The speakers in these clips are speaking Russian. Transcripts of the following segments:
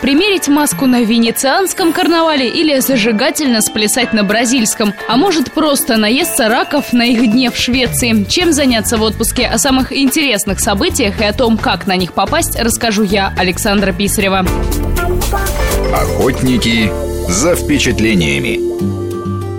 Примерить маску на венецианском карнавале или зажигательно сплясать на бразильском. А может просто наесться раков на их дне в Швеции. Чем заняться в отпуске? О самых интересных событиях и о том, как на них попасть, расскажу я, Александра Писарева. Охотники за впечатлениями.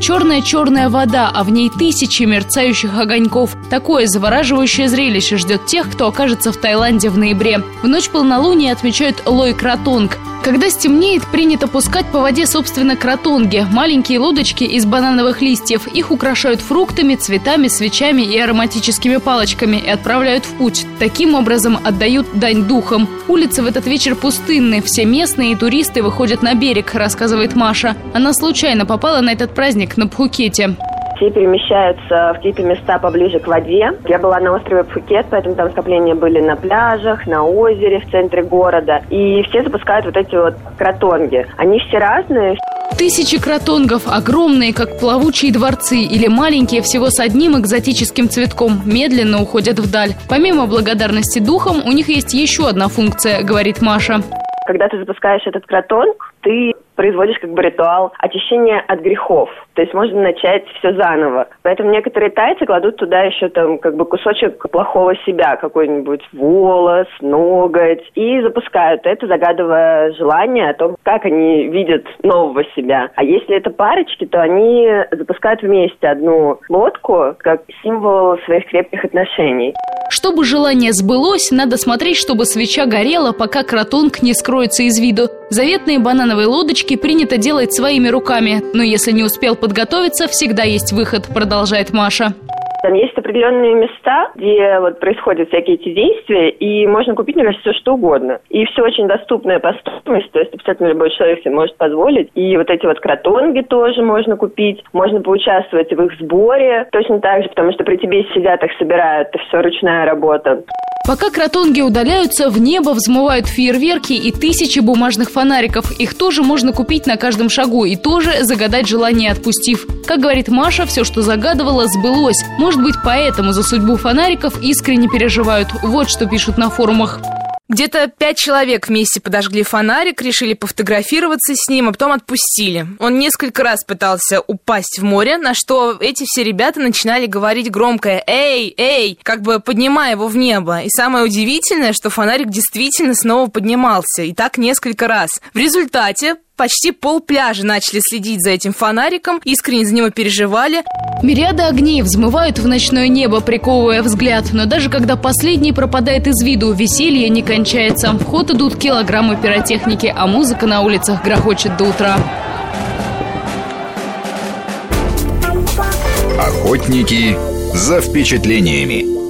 Черная-черная вода, а в ней тысячи мерцающих огоньков. Такое завораживающее зрелище ждет тех, кто окажется в Таиланде в ноябре. В ночь полнолуния отмечают Лой Кратонг. Когда стемнеет, принято пускать по воде, собственно, кротонги – маленькие лодочки из банановых листьев. Их украшают фруктами, цветами, свечами и ароматическими палочками и отправляют в путь. Таким образом отдают дань духам. Улицы в этот вечер пустынны, все местные и туристы выходят на берег, рассказывает Маша. Она случайно попала на этот праздник на Пхукете все перемещаются в какие-то места поближе к воде. Я была на острове Пхукет, поэтому там скопления были на пляжах, на озере в центре города. И все запускают вот эти вот кротонги. Они все разные. Тысячи кротонгов, огромные, как плавучие дворцы, или маленькие, всего с одним экзотическим цветком, медленно уходят вдаль. Помимо благодарности духам, у них есть еще одна функция, говорит Маша. Когда ты запускаешь этот кротонг, ты производишь как бы ритуал очищения от грехов. То есть можно начать все заново. Поэтому некоторые тайцы кладут туда еще там как бы кусочек плохого себя, какой-нибудь волос, ноготь, и запускают это, загадывая желание о том, как они видят нового себя. А если это парочки, то они запускают вместе одну лодку как символ своих крепких отношений. Чтобы желание сбылось, надо смотреть, чтобы свеча горела, пока кротонг не скроется из виду. Заветные банановые лодочки принято делать своими руками, но если не успел подготовиться, всегда есть выход, продолжает Маша. Там есть определенные места, где вот происходят всякие эти действия, и можно купить, мне кажется, все что угодно. И все очень доступное по стоимости, то есть абсолютно любой человек себе может позволить. И вот эти вот кротонги тоже можно купить, можно поучаствовать в их сборе точно так же, потому что при тебе сидят, их собирают, это все ручная работа. Пока кротонги удаляются, в небо взмывают фейерверки и тысячи бумажных фонариков. Их тоже можно купить на каждом шагу и тоже загадать желание отпустив. Как говорит Маша, все, что загадывала, сбылось. Может быть, поэтому за судьбу фонариков искренне переживают. Вот что пишут на форумах. Где-то пять человек вместе подожгли фонарик, решили пофотографироваться с ним, а потом отпустили. Он несколько раз пытался упасть в море, на что эти все ребята начинали говорить громкое «Эй, эй!», как бы поднимая его в небо. И самое удивительное, что фонарик действительно снова поднимался, и так несколько раз. В результате почти пол пляжа начали следить за этим фонариком, искренне за него переживали. Мириады огней взмывают в ночное небо, приковывая взгляд. Но даже когда последний пропадает из виду, веселье не кончается. В ход идут килограммы пиротехники, а музыка на улицах грохочет до утра. Охотники за впечатлениями.